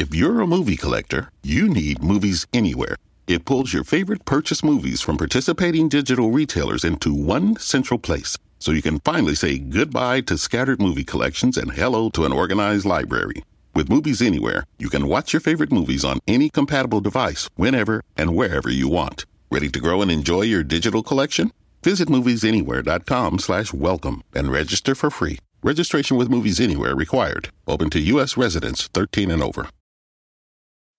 If you're a movie collector, you need Movies Anywhere. It pulls your favorite purchase movies from participating digital retailers into one central place so you can finally say goodbye to scattered movie collections and hello to an organized library. With Movies Anywhere, you can watch your favorite movies on any compatible device whenever and wherever you want. Ready to grow and enjoy your digital collection? Visit moviesanywhere.com slash welcome and register for free. Registration with Movies Anywhere required. Open to U.S. residents 13 and over.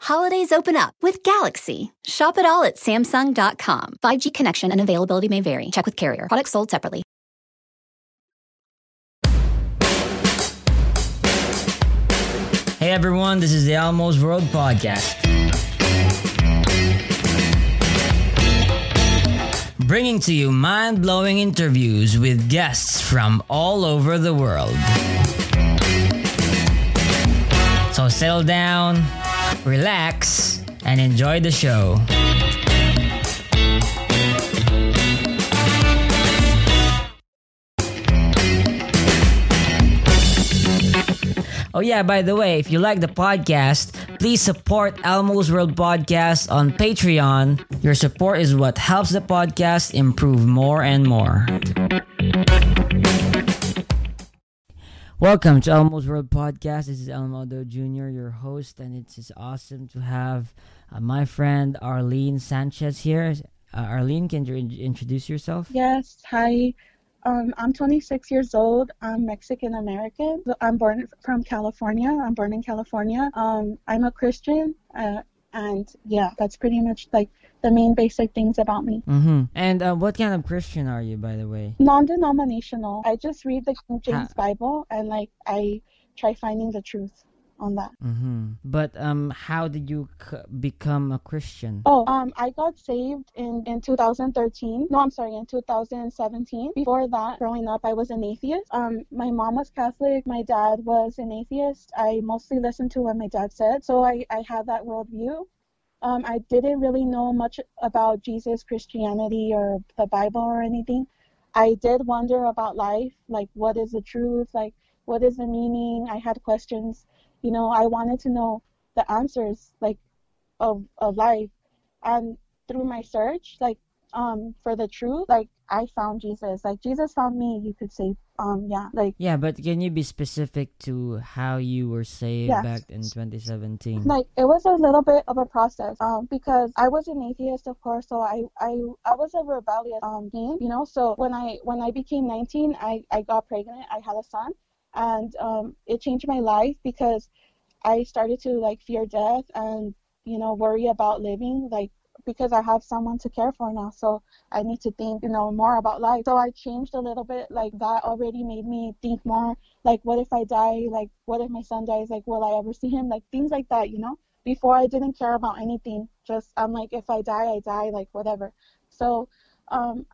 Holidays open up with Galaxy. Shop it all at Samsung.com. 5G connection and availability may vary. Check with carrier. Products sold separately. Hey everyone, this is the Elmo's World Podcast. Bringing to you mind blowing interviews with guests from all over the world. So settle down, relax, and enjoy the show. Oh yeah, by the way, if you like the podcast, please support Elmo's World Podcast on Patreon. Your support is what helps the podcast improve more and more. Welcome to Elmo's World Podcast. This is Elmodo Jr., your host, and it's just awesome to have uh, my friend Arlene Sanchez here. Uh, Arlene, can you in- introduce yourself? Yes, hi. Um, I'm 26 years old. I'm Mexican American. I'm born from California. I'm born in California. Um, I'm a Christian, uh, and yeah, that's pretty much like the main basic things about me. Mm-hmm. And uh, what kind of Christian are you, by the way? Non-denominational. I just read the King James Ha- Bible and like I try finding the truth on that. Mm-hmm. But um, how did you c- become a Christian? Oh, um, I got saved in, in 2013. No, I'm sorry, in 2017. Before that, growing up, I was an atheist. Um, my mom was Catholic. My dad was an atheist. I mostly listened to what my dad said, so I, I had that worldview. Um, I didn't really know much about Jesus, Christianity, or the Bible or anything. I did wonder about life, like what is the truth, like what is the meaning. I had questions. You know, I wanted to know the answers, like of of life and through my search like um for the truth like i found jesus. Like jesus found me you could say um yeah like Yeah, but can you be specific to how you were saved back in 2017? like it was a little bit of a process um because i was an atheist of course so i i i was a rebellious um teen you know? So when i when i became 19 i i got pregnant i had a son and um it changed my life because i started to like fear death and you know worry about living like because i have someone to care for now so i need to think you know more about life. So i changed a little bit like that already made me think more like what if i die? Like what if my son dies? Like will i ever see him? Like things like that you know? Before i didn't care about anything. Just i'm like if i die i die like whatever. So um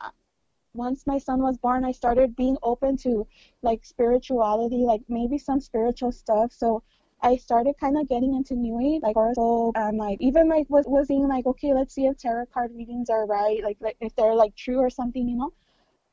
once my son was born i started being open to like spirituality like maybe some spiritual stuff. So I started kind of getting into New Age, like horoscope, and like even like was was being like, okay, let's see if tarot card readings are right, like, like if they're like true or something, you know.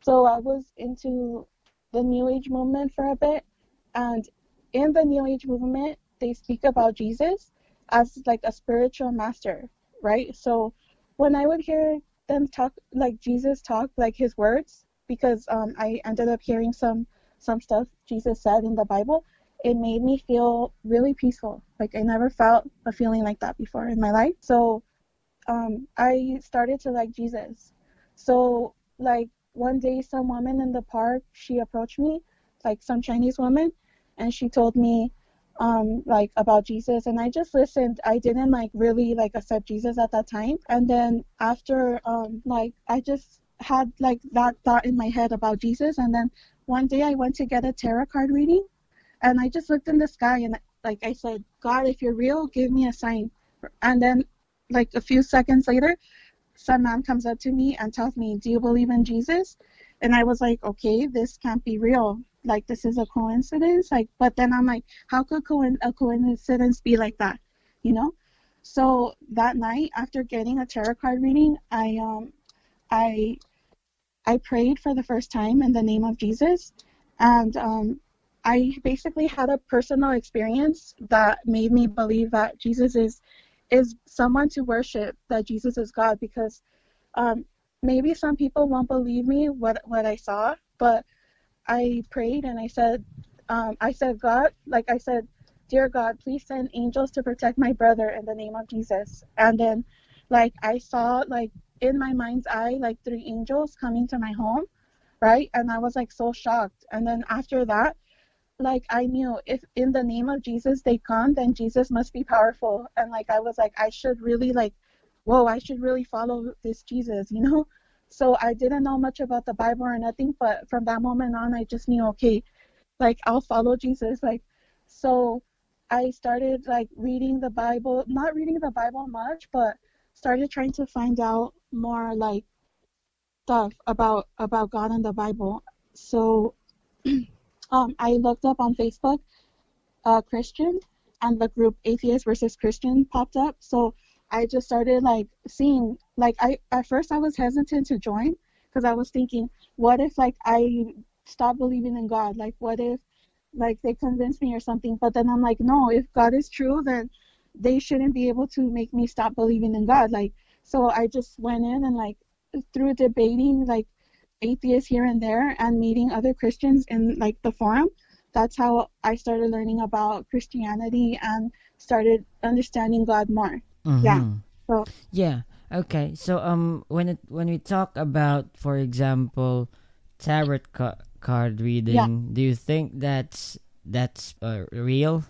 So I was into the New Age movement for a bit, and in the New Age movement, they speak about Jesus as like a spiritual master, right? So when I would hear them talk, like Jesus talk, like his words, because um, I ended up hearing some some stuff Jesus said in the Bible it made me feel really peaceful. Like I never felt a feeling like that before in my life. So um, I started to like Jesus. So like one day, some woman in the park she approached me, like some Chinese woman, and she told me um like about Jesus and I just listened. I didn't like really like accept Jesus at that time. And then after um like I just had like that thought in my head about Jesus and then one day I went to get a tarot card reading and I just looked in the sky and like I said, God, if you're real, give me a sign. And then like a few seconds later, some man comes up to me and tells me, "Do you believe in Jesus?" And I was like, "Okay, this can't be real. Like this is a coincidence." Like, but then I'm like, "How could co- a coincidence be like that?" You know? So that night, after getting a tarot card reading, I um, I I prayed for the first time in the name of Jesus, and um, I basically had a personal experience that made me believe that Jesus is is someone to worship, that Jesus is God, because um, maybe some people won't believe me what what I saw, but I prayed and I said, um, I said, God, like I said, dear God, please send angels to protect my brother in the name of Jesus. And then, like I saw, like in my mind's eye, like three angels coming to my home, right? And I was like so shocked. And then after that, like I knew if in the name of Jesus they come, then Jesus must be powerful. And like I was like, I should really like, whoa, I should really follow this Jesus, you know? So I didn't know much about the Bible or nothing, but from that moment on, I just knew, okay, like I'll follow Jesus. Like, so I started like reading the Bible, not reading the Bible much, but started trying to find out more like stuff about about God and the Bible. So um, I looked up on Facebook uh, Christian, and the group Atheist versus Christian popped up. So I just started like seeing like I at first I was hesitant to join because I was thinking, what if like I stop believing in God? Like what if like they convince me or something? But then I'm like, no, if God is true, then they shouldn't be able to make me stop believing in God. Like so I just went in and like through debating like atheists here and there and meeting other Christians in like the forum. That's how I started learning about Christianity and started understanding God more. Mhm. Yeah. So Yeah. Okay. So um when it when we talk about for example tarot ca- card reading, do you think that's that's uh, real?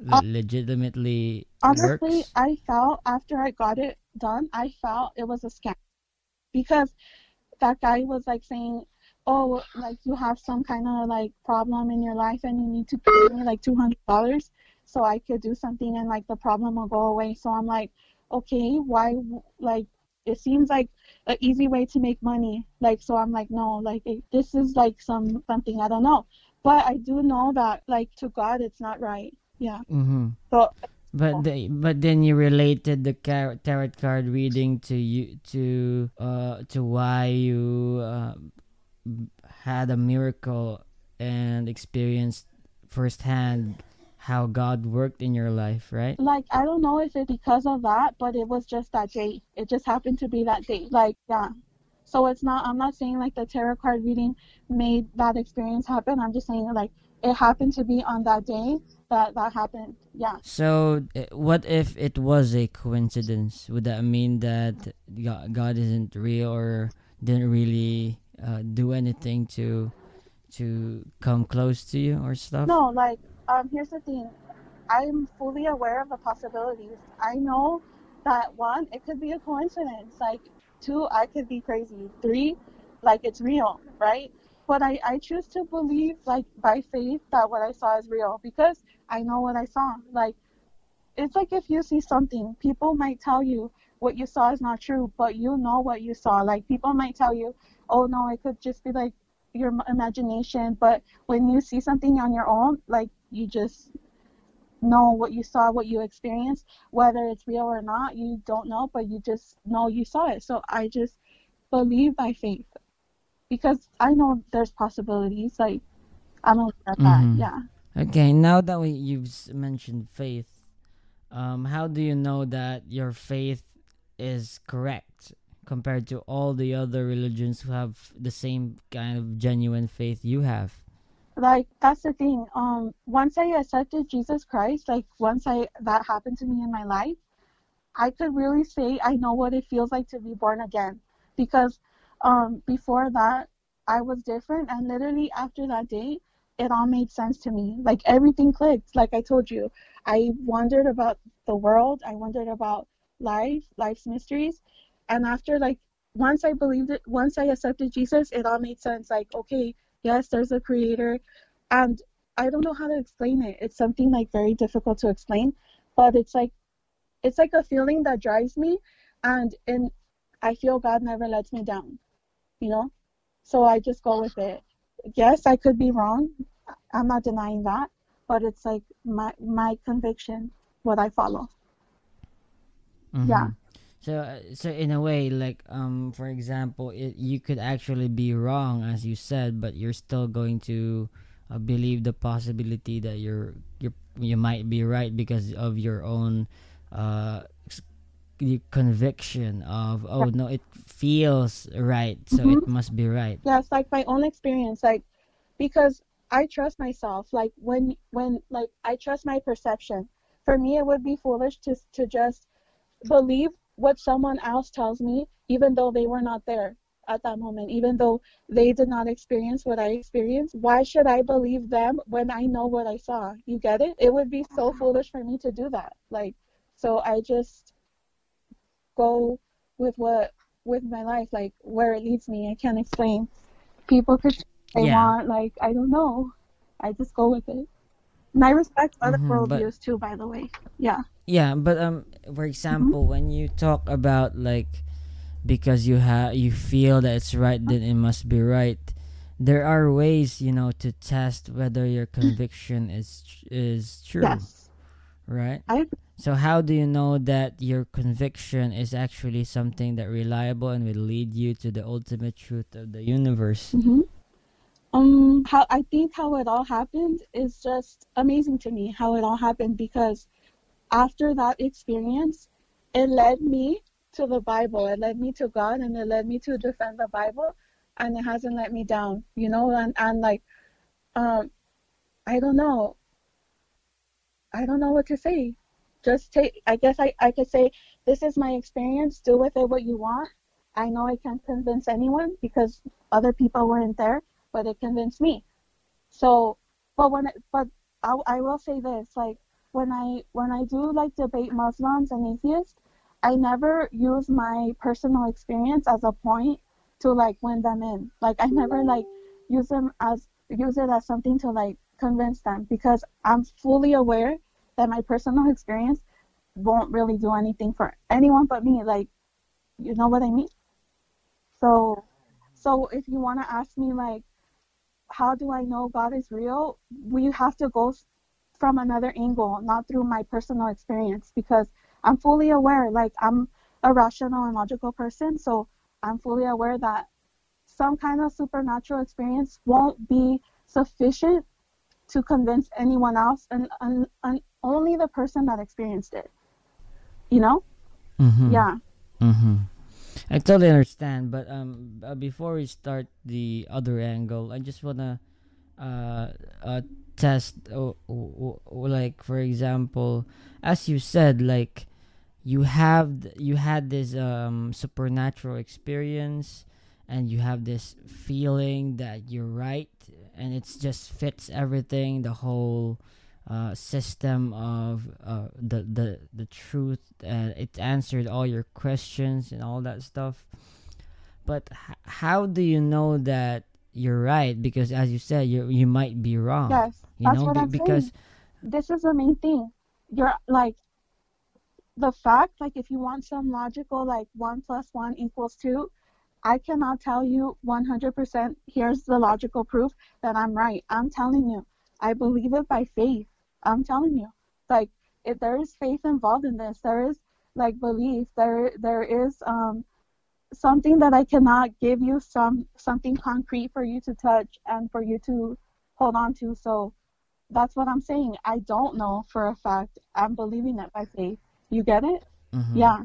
Le- Uh, legitimately honestly, works? I felt after I got it done, I felt it was a scam because that guy was like saying, "Oh, like you have some kind of like problem in your life and you need to pay me like two hundred dollars so I could do something and like the problem will go away." So I'm like, "Okay, why? Like it seems like an easy way to make money. Like so, I'm like, no, like it, this is like some something I don't know, but I do know that like to God it's not right. Yeah. Mm-hmm. So But the, but then you related the tarot card reading to you to uh to why you uh, had a miracle and experienced firsthand how God worked in your life, right? like I don't know if it because of that, but it was just that day. It just happened to be that day. Like yeah. So it's not I'm not saying like the tarot card reading made that experience happen. I'm just saying like it happened to be on that day that that happened. Yeah. So, uh, what if it was a coincidence? Would that mean that God, God isn't real or didn't really uh, do anything to to come close to you or stuff? No, like um here's the thing. I'm fully aware of the possibilities. I know that one, it could be a coincidence. Like two, I could be crazy. Three, like it's real, right? But I, I choose to believe like by faith that what I saw is real because I know what I saw. Like it's like if you see something, people might tell you what you saw is not true, but you know what you saw. Like people might tell you, oh no, it could just be like your imagination, but when you see something on your own, like you just know what you saw, what you experienced, whether it's real or not, you don't know, but you just know you saw it. So I just believe by faith because I know there's possibilities. Like I'm aware of that. Mhm. Yeah. Okay, now that we, you've mentioned faith, um, how do you know that your faith is correct compared to all the other religions who have the same kind of genuine faith you have? like that's the thing um once i accepted jesus christ like once i that happened to me in my life i could really say i know what it feels like to be born again because um before that i was different and literally after that day it all made sense to me. Like everything clicked. Like i told you i wondered about the world. I wondered about life life's mysteries. And after like once i believed it once i accepted jesus it all made sense. Like okay yes there's a creator. And i don't know how to explain it. It's something like very difficult to explain but it's like it's like a feeling that drives me. And in I feel God never lets me down, you know? So I just go with it. Yes, I could be wrong. I'm not denying that, but it's like my my conviction, what I follow. Yeah. Mhm. So, uh, so in a way, like, um, for example, it, you could actually be wrong, as you said, but you're still going to uh, believe the possibility that you're you you might be right because of your own uh the conviction of oh no, it feels right, so it mm-hmm. must be right. Yeah, it's like my own experience, like because I trust myself. Like when when like I trust my perception. For me, it would be foolish to to just believe what someone else tells me, even though they were not there at that moment, even though they did not experience what I experienced. Why should I believe them when I know what I saw? You get it? It would be so mm-hmm. foolish for me to do that. Like, so I just go with what with my life, like where it leads me. I can't explain. People could they Yeah. want, like I don't know. I just go with it. And I respect other Mhm, but- worldviews too, by the way. Yeah. Yeah, but um, for example, when you talk about like because you have you feel that it's right, then it must be right. There are ways, you know, to test whether your conviction is is true, Yes. right? I So how do you know that your conviction is actually something that reliable and will lead you to the ultimate truth of the universe? hmm Um, how I think how it all happened is just amazing to me. How it all happened because after that experience, it led me to the Bible. It led me to God, and it led me to defend the Bible, and it hasn't let me down. You know, and and like, um, I don't know. I don't know what to say. Just take. I guess I I could say this is my experience. Do with it what you want. I know I can't convince anyone because other people weren't there but it convinced me. So, but when it, but I, I will say this, like when I when I do like debate Muslims and atheists, I never use my personal experience as a point to like win them in. Like I never like use them as use it as something to like convince them because I'm fully aware that my personal experience won't really do anything for anyone but me. Like, you know what I mean? So, so if you want to ask me like how do I know God is real? We have to go from another angle, not through my personal experience, because I'm fully aware, like, I'm a rational and logical person, so I'm fully aware that some kind of supernatural experience won't be sufficient to convince anyone else, and, and, and only the person that experienced it. You know? Mm-hmm. Yeah. Mm-hmm. I totally understand, but um, uh, before we start the other angle, I just wanna uh, uh test, uh, w- w- like for example, as you said, like you have you had this um supernatural experience, and you have this feeling that you're right, and it's just fits everything, the whole uh, system of uh, the the the truth and it answered all your questions and all that stuff but h- how do you know that you're right because as you said you you might be wrong Yes. you That's know what I'm because saying. this is the main thing. You're like the fact, like if you want some logical, like one plus one equals two, I cannot tell you 100%. Here's the logical proof that I'm right. I'm telling you, I believe it by faith. I'm telling you, like if there is faith involved in this, there is like belief. There there is um something that I cannot give you some something concrete for you to touch and for you to hold on to. So that's what I'm saying. I don't know for a fact. I'm believing it by faith. You get it? Mhm. Yeah.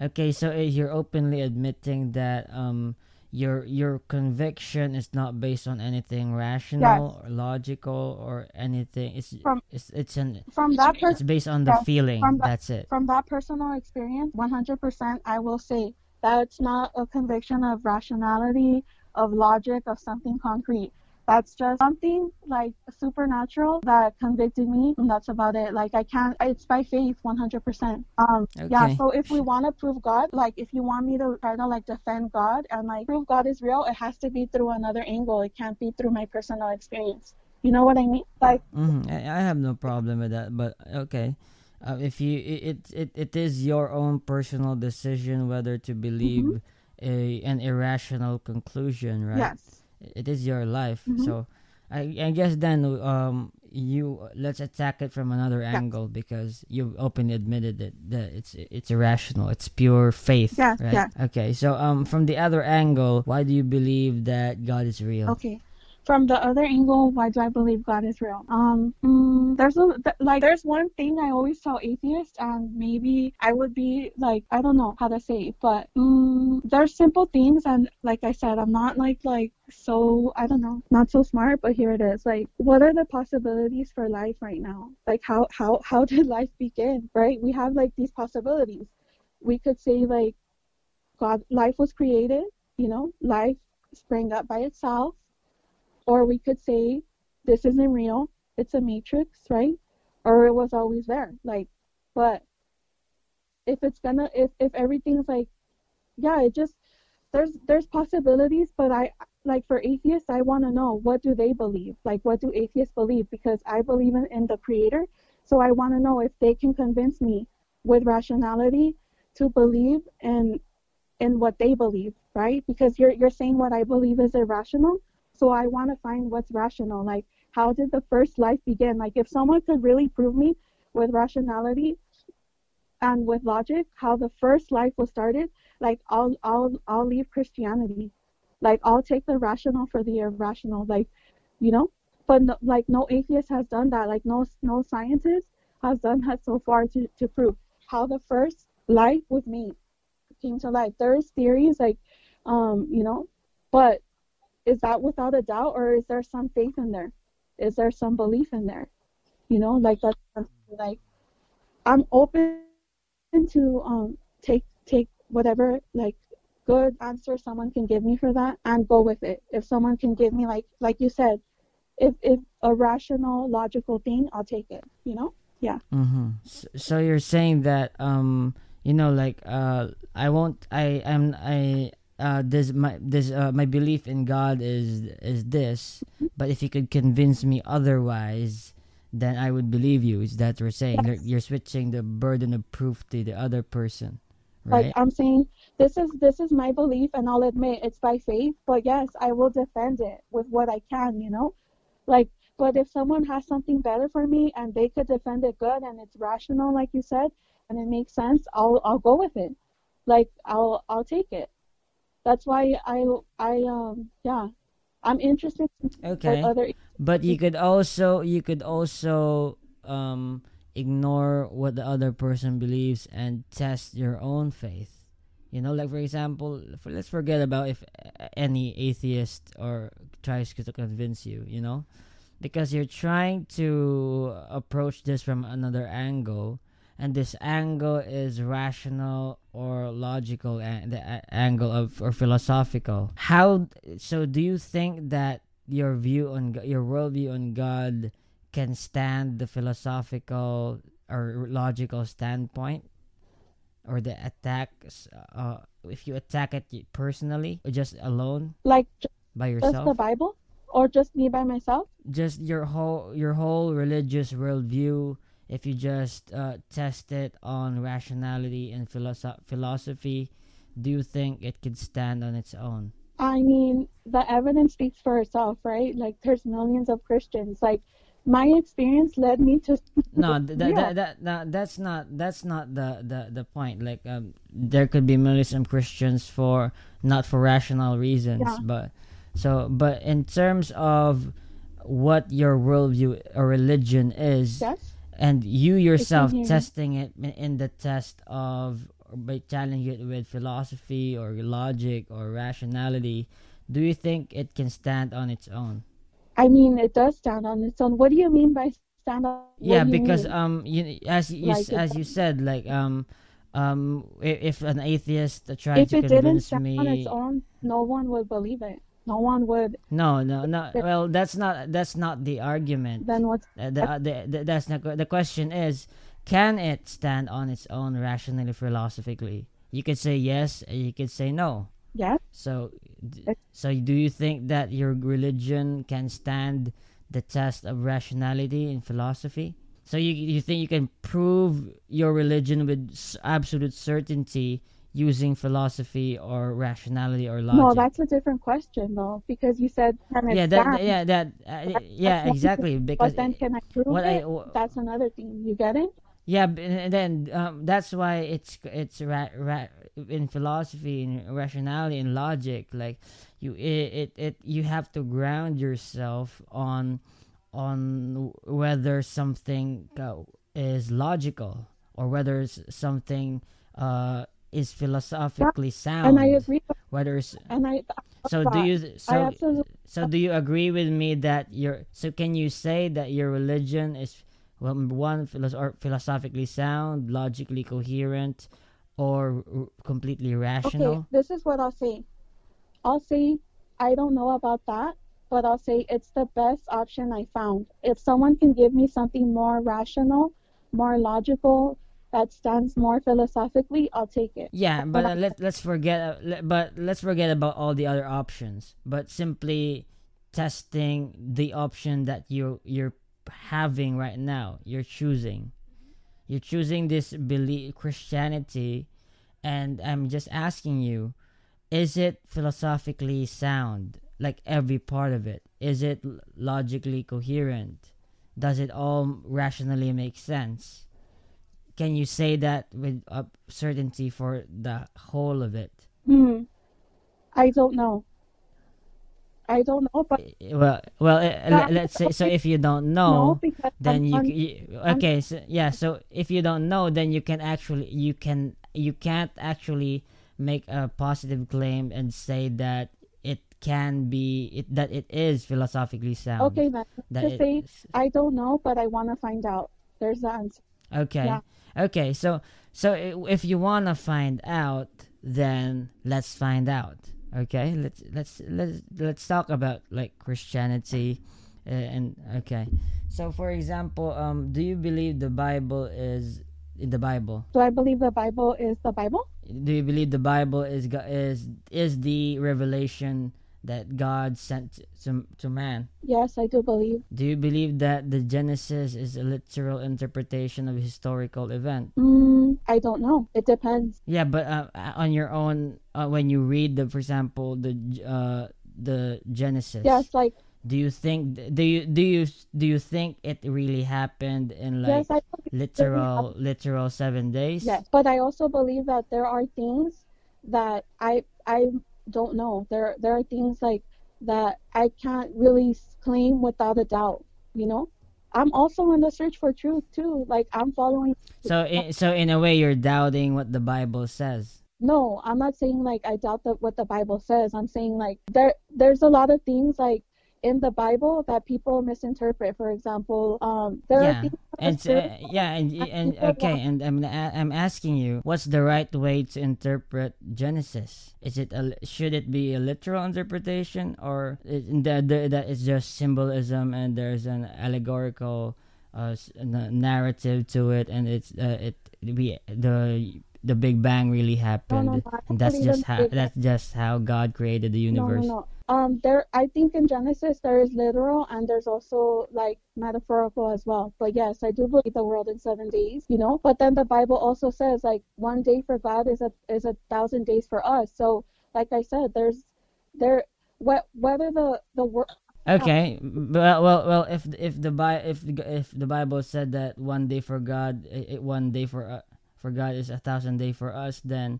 okay so uh, you're openly admitting that um your your conviction is not based on anything rational or logical or anything. It's From- it's it's an From that it's based on the yeah, feeling. the- that's it. from that personal experience, 100% I will say that's not a conviction of rationality, of logic, of something concrete. That's just something like supernatural that convicted me, and that's about it. Like I can't. It's by faith, 100%. Um, okay. yeah. So if we want to prove God, like if you want me to try to like defend God and like prove God is real, it has to be through another angle. It can't be through my personal experience. You know what I mean? Like mm-hmm. I, I have no problem with that, but okay. uh, if you it, it it is your own personal decision whether to believe a an irrational conclusion, right? Yes. It is your life Mhm. so I, I guess then um you let's attack it from another Yes. angle because you openly admitted that, that it's it's irrational it's pure faith Yes, right yes. okay so um from the other angle why do you believe that god is real Okay. From the other angle, why do I believe God is real? Um, mm, there's a th- like there's one thing I always tell atheists, and maybe I would be like I don't know how to say, it, but mm, there's simple things, and like I said, I'm not like like so I don't know, not so smart, but here it is. Like, what are the possibilities for life right now? Like, how how how did life begin? Right? We have like these possibilities. We could say like God, life was created. You know, life sprang up by itself or we could say this isn't real. It's a matrix right? Or it was always there. Like but if it's gonna if if everything's like yeah it just there's there's possibilities but i like for atheists i want to know what do they believe? Like what do atheists believe? Because i believe in, in the creator. So i want to know if they can convince me with rationality to believe in in what they believe right? Because you're you're saying what i believe is irrational so I want to find what's rational. Like, how did the first life begin? Like, if someone could really prove me with rationality and with logic how the first life was started, like, I'll I'll I'll leave Christianity. Like, I'll take the rational for the irrational. Like, you know. But no, like, no atheist has done that. Like, no no scientist has done that so far to to prove how the first life was made, came to life. There's theories like, um, you know, but is that without a doubt or is there some faith in there? Is there some belief in there? You know like that's like i'm open to um take take whatever like good answer someone can give me for that and go with it. If someone can give me like like you said if if a rational logical thing i'll take it you know? Yeah. Mm-hmm. so, so you're saying that um you know like uh i won't i am i uh, this my this uh, my belief in God is is this, but if you could convince me otherwise, then I would believe you. Is that what you're saying? You're, Yes. you're switching the burden of proof to the other person, right? like i'm saying this is this is my belief and i'll admit it's by faith but yes i will defend it with what i can you know like but if someone has something better for me and they could defend it good and it's rational like you said and it makes sense i'll i'll go with it like i'll i'll take it that's why i i um yeah i'm interested in Okay. other But you could also you could also um ignore what the other person believes and test your own faith. You know, like for example, for, let's forget about if any atheist or tries to convince you. You know, because you're trying to approach this from another angle, and this angle is rational or logical, and the angle of or philosophical. How so? Do you think that your view on your worldview on God can stand the philosophical or logical standpoint or the attacks uh if you attack it personally or just alone like just by the bible or just me by myself just your whole your whole religious worldview if you just uh, test it on rationality and philosoph- philosophy do you think it could stand on its own I mean, the evidence speaks for itself, right? Like, there's millions of Christians. Like, my experience led me to. no th- th- Yeah. that, that, that that's not that's not the, the the point like um there could be millions of christians for not for rational reasons Yeah. but so but in terms of what your worldview or religion is Yes. And you yourself testing it in- the test of by challenging it with philosophy or logic or rationality do you think it can stand on its own I mean, it does stand on its own. What do you mean by stand on? what yeah because mean? um you as you Like, as you said like um um if an atheist tried if to it didn't convince stand me on its own, no one would believe it. No one would. no no no. well that's not that's not the argument. Then what's Uh, the, uh, the, the, that's not the question is can it stand on its own rationally philosophically? You could say yes and you could say no. Yes? so so do you think that your religion can stand the test of rationality in philosophy? So you you think you can prove your religion with absolute certainty using philosophy or rationality or logic? No, that's a different question though, because you said can yeah, that, yeah, that, uh, yeah, exactly. Because But then can I prove what I- it? that's another thing. You get it? Yeah, and then um, that's why it's it's ra- ra- in philosophy and rationality and logic. Like you, it, it, it you have to ground yourself on on whether something uh, is logical or whether s- something uh, is philosophically sound. And I agree. Whether it's, And I so that. do you so so do you agree with me that your so can you say that your religion is well, one philosophically sound, logically coherent, or r- completely rational? Okay, this is what I'll say. I'll say I don't know about that, but I'll say it's the best option I found. If someone can give me something more rational, more logical, that stands more philosophically, I'll take it. Yeah, but uh, let let's forget uh, le- but let's forget about all the other options. But simply testing the option that you you're having right now. You're choosing. You're choosing this belief Christianity and I'm just asking you is it philosophically sound like every part of it? Is it logically coherent? Does it all rationally make sense? Can you say that with uh, certainty for the whole of it? Hmm. I don't know. I don't know, but Eh, Well, well, le- let's say so. If you don't know, because then you, you okay. So yeah, so if you don't know, then you can actually you can you can't actually make a positive claim and say that it can be it that it is philosophically sound. okay then. That Just say I don't know, but I want to find out. There's the answer. Okay. Yeah. Okay. So so if you wanna find out, then let's find out. Okay. Let's let's let's let's talk about like Christianity, uh, and okay. So for example, um, do you believe the Bible is in the Bible? Do I believe the Bible is the Bible? Do you believe the Bible is is is the revelation that God sent to to man? Yes, I do believe. Do you believe that the Genesis is a literal interpretation of a historical event? Mm, I don't know. It depends. Yeah, but uh, uh, on your own, uh, when you read the, for example, the uh, the Genesis. Yes, like Do you think? Do you do you do you think it really happened in like yes, literal literal seven days? Yes, but I also believe that there are things that I I don't know. There there are things like that I can't really claim without a doubt. You know, I'm also in the search for truth too. Like I'm following. So in, so in a way, you're doubting what the Bible says. No, I'm not saying like I doubt that what the Bible says. I'm saying like there there's a lot of things like in the Bible that people misinterpret. For example, um, there are yeah, things and uh, yeah, and and okay, and I'm I'm asking you, what's the right way to interpret Genesis? Is it a, should it be a literal interpretation, or the, that it's just symbolism and there's an allegorical uh, narrative to it, and it's uh, it we the the Big Bang really happened, no, no, I and that's just how that's just how God created the universe. Um, there, I think in Genesis there is literal and there's also like metaphorical as well. But yes, I do believe the world in seven days, you know. But then the Bible also says like one day for God is a is a thousand days for us. So, like I said, there's there wh- whether the the world Okay, well, well, well. If if the Bi- if if the Bible said that one day for God, eh, one day for uh, for God is a thousand day for us, then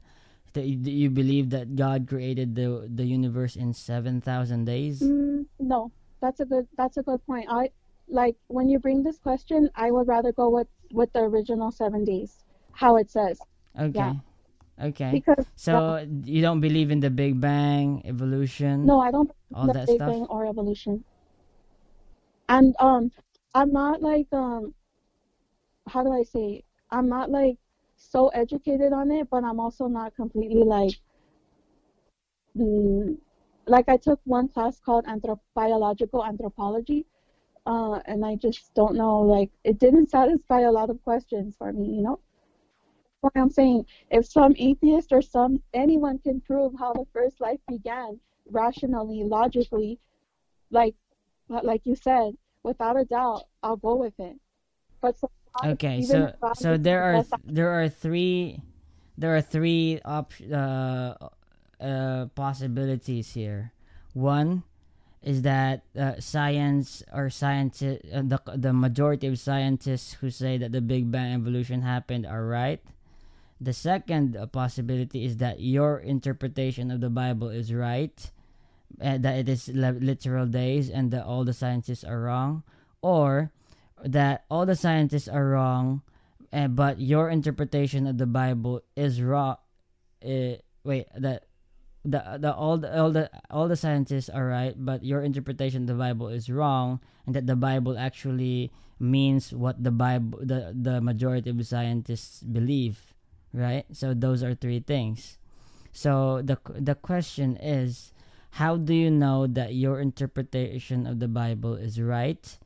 do you, you believe that God created the the universe in seven thousand days? Mm, no, that's a good that's a good point. I like when you bring this question, I would rather go with with the original seven days, how it says, Okay, okay. because So you don't believe in the Big Bang, evolution, no, I don't all the that Big stuff. Bang or evolution. And um, I'm not like um, how do I say? I'm not like so educated on it, but I'm also not completely like, mm, like I took one class called anthrop- biological anthropology, uh, and I just don't know. Like it didn't satisfy a lot of questions for me, you know. What I'm saying, if some atheist or some anyone can prove how the first life began rationally, logically, like like you said, without a doubt, I'll go with it. But Okay, so so there are th- there are three there are three op- uh, uh, possibilities here. One is that uh, science or scientists uh, the the majority of scientists who say that the Big Bang evolution happened are right. The second uh, possibility is that your interpretation of the Bible is right, uh, that it is li- literal days, and that all the scientists are wrong, or that all the scientists are wrong, uh, but your interpretation of the Bible is wrong. Uh, wait, that the the all the all the all the scientists are right, but your interpretation of the Bible is wrong, and that the Bible actually means what the Bible the the majority of the scientists believe, right? So those are three things. So the the question is, how do you know that your interpretation of the Bible is right?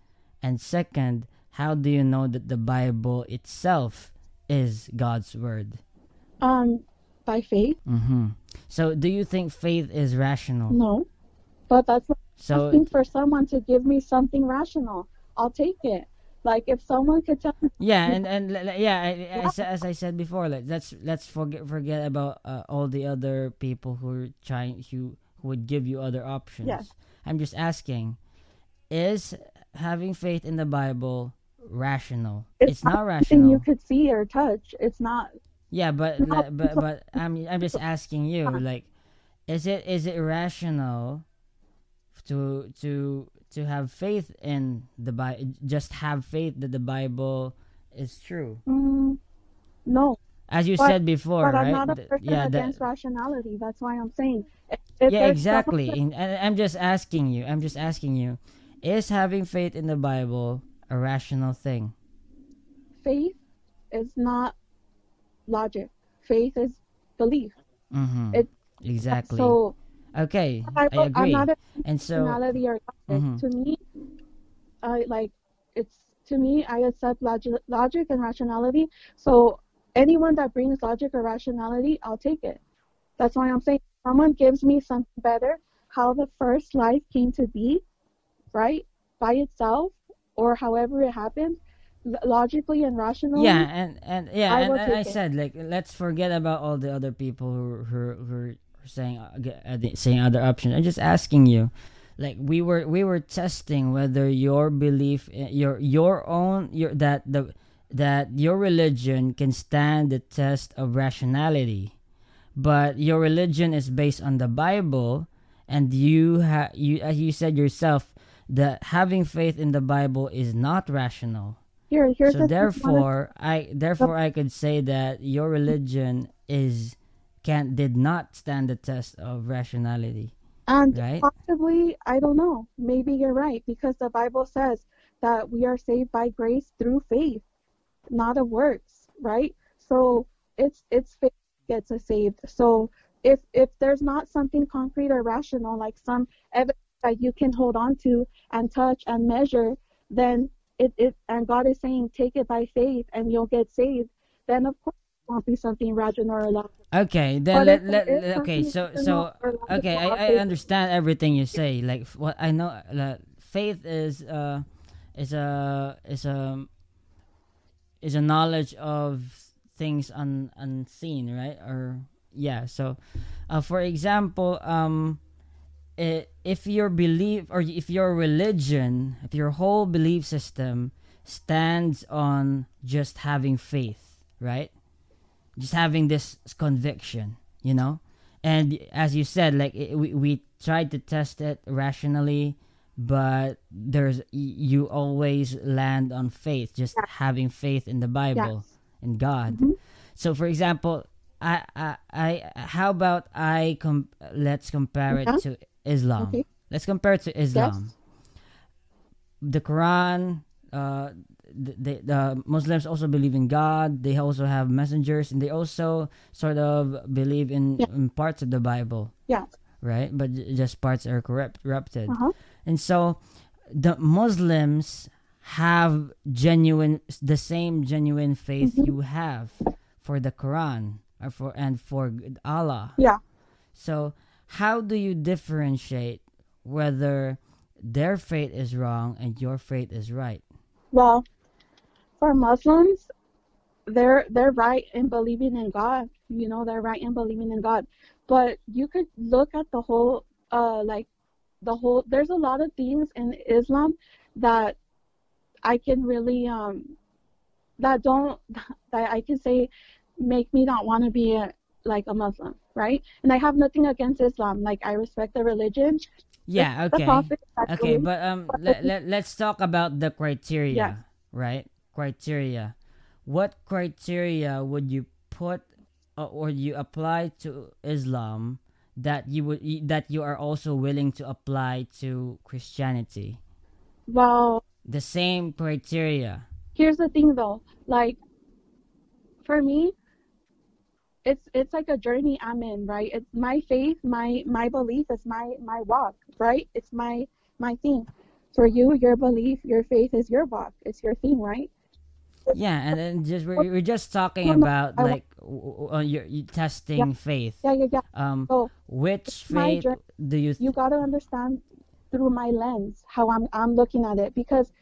And second, how do you know that the Bible itself is God's word? Um, by faith, Mm-hmm. So, do you think faith is rational? no, but that's So, asking for someone to give me something rational. I'll take it. Like if someone could tell me, yeah, and and yeah, as, as I said before, like let's let's forget forget about uh, all the other people who are trying who who would give you other options. Yes. I'm just asking, is having faith in the Bible rational? It's, not something you could see or touch. It's not. Yeah, but No, le- but but I'm I'm just asking you, like, is it is it rational to to to have faith in the Bible? Just have faith that the Bible is true, Mm, no, as you But- said before, but right? I'm not a person yeah, that, against rationality. That's why I'm saying. If, if yeah, someone exactly. that- I'm just asking you. I'm just asking you, is having faith in the Bible a rational thing? Faith is not logic. Faith is belief. Mm-hmm. It- exactly. So okay, I, I agree. and so, rationality or logic. Mhm. To me, I like it's to me. I accept logic, logic and rationality. So anyone that brings logic or rationality, I'll take it. That's why I'm saying someone gives me something better. How the first life came to be, right, by itself, or however it happens logically and rationally. yeah and and yeah I and, and i it. said like let's forget about all the other people who who who are saying uh, uh, saying other options i'm just asking you like we were we were testing whether your belief your your own your that the that your religion can stand the test of rationality but your religion is based on the bible and you ha you as you said yourself that having faith in the bible is not rational Here, here's so the therefore i therefore i could say that your religion is can did not stand the test of rationality And right? possibly, I don't know, maybe you're right because the Bible says that we are saved by grace through faith, not of works, right? So it's it's faith gets us saved. So if if there's not something concrete or rational, like some evidence that you can hold on to and touch and measure, then it, it and God is saying take it by faith and you'll get saved, then of course it won't be something rational or logical. okay then let, let, let- okay so so rational or logical, okay I, I understand everything you say like what i know uh, faith is uh is a is a is a knowledge of things un, unseen right or yeah so uh, for example um if your belief or if your religion if your whole belief system stands on just having faith right? Just having this conviction you know? And as you said like it, we, we tried to test it rationally but there's you always land on faith just having faith in the bible Yes. in god. Mhm. so for example i i, I how about i com- let's compare it to islam Okay. let's compare it to islam Yes. the Quran, uh, the, the, Muslims also believe in God. They also have messengers, and they also sort of believe in, Yeah. in parts of the Bible, Yeah. right? But just parts are corrupt, corrupted. Uh-huh. And so, the Muslims have genuine, the same genuine faith Mhm. you have for the Quran or for and for Allah. Yeah. So, how do you differentiate whether their faith is wrong and your faith is right? Well, for Muslims, they're they're right in believing in God. You know, they're right in believing in God. But you could look at the whole uh like the whole there's a lot of things in Islam that I can really um that don't that I can say make me not want to be a, like a Muslim, right? And I have nothing against Islam. Like I respect the religion. Yeah, The okay. Okay, but um let, let, let's talk about the criteria, Yes. right? Criteria. What criteria would you put uh, or you apply to Islam that you would that you are also willing to apply to Christianity? well, The same criteria. here's the thing though like for me it's it's like a journey i'm in right? It's my faith my my belief is my my walk right? It's my my thing. For you your belief your faith is your walk. It's your thing right? Yeah, and then just we're, we're just talking about like uh, your you testing faith. yeah yeah yeah. Um, so which faith do you? you got to understand through my lens how I'm I'm looking at it because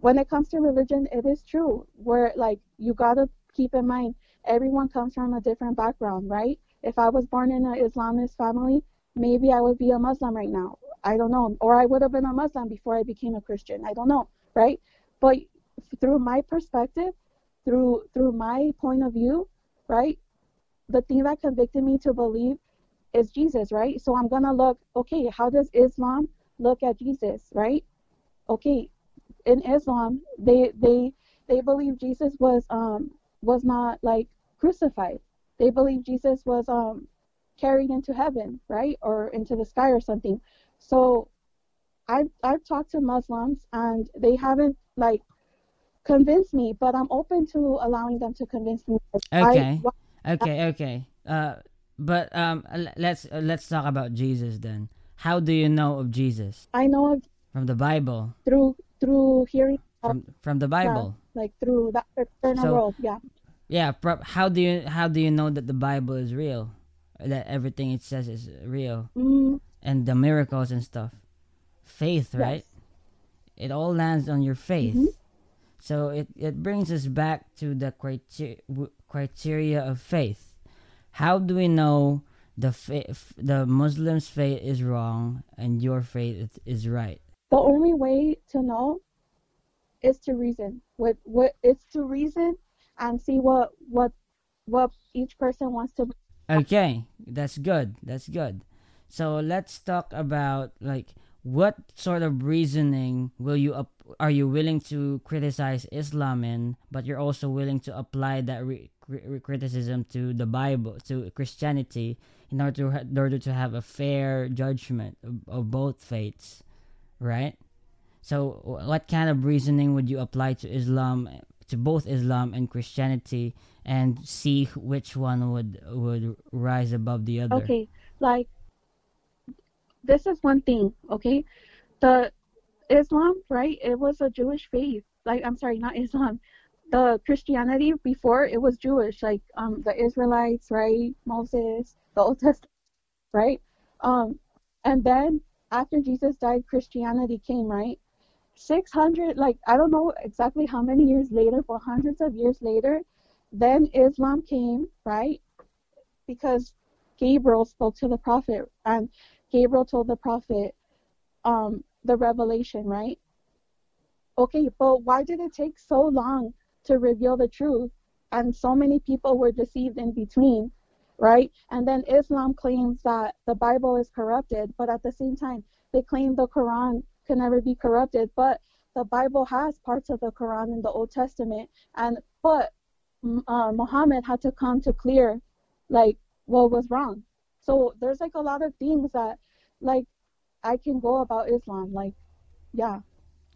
when it comes to religion, it is true. Where like you got to keep in mind everyone comes from a different background, right? If I was born in an Islamist family, maybe I would be a Muslim right now. I don't know, or I would have been a Muslim before I became a Christian. I don't know, right? But through my perspective, through through my point of view, right? The thing that convicted me to believe is Jesus, right? So I'm gonna look, okay, how does Islam look at Jesus, right? Okay, in Islam, they they they believe Jesus was um was not like crucified. They believe Jesus was um carried into heaven, right, or into the sky or something. So I've I've talked to Muslims and they haven't like convinced me, but I'm open to allowing them to convince me. Okay. I, Okay, okay. Uh, but um, let's uh, let's talk about Jesus then. How do you know of Jesus I know of from the Bible? through through hearing From from the Bible. like through that external So- world. Yeah. Yeah. Pro- how do you how do you know that the Bible is real? That everything it says is real, Mm, and the miracles and stuff. Faith, right? yes. It all lands on your faith. Mhm. So it, it brings us back to the criteria criteria of faith. How do we know the fa- f- the Muslim's faith is wrong and your faith is right? The only way to know is to reason. What what it's to reason and see what what what each person wants to. Okay, that's good. That's good. So let's talk about like what sort of reasoning will you up are you willing to criticize Islam in, but you're also willing to apply that re- cri- criticism to the Bible, to Christianity, in order to in order to have a fair judgment of, of both faiths, right? So what kind of reasoning would you apply to Islam, to both Islam and Christianity, and see which one would would rise above the other? Okay, like this is one thing. Okay, the Islam, right? It was a Jewish faith. Like I'm sorry, not Islam. The Christianity before it was Jewish, like um the Israelites, right? Moses, the Old Testament, right? Um, and then after Jesus died, Christianity came, right? 600, like I don't know exactly how many years later, but hundreds of years later, then Islam came, right? Because Gabriel spoke to the prophet, and Gabriel told the prophet um, the revelation, right? Okay, but why did it take so long to reveal the truth? And so many people were deceived in between, right? And then Islam claims that the Bible is corrupted, but at the same time, they claim the Quran can never be corrupted. But the Bible has parts of the Quran in the Old Testament, and but uh, Muhammad had to come to clear, like what was wrong. So there's like a lot of things that, like, I can go about Islam, like, yeah.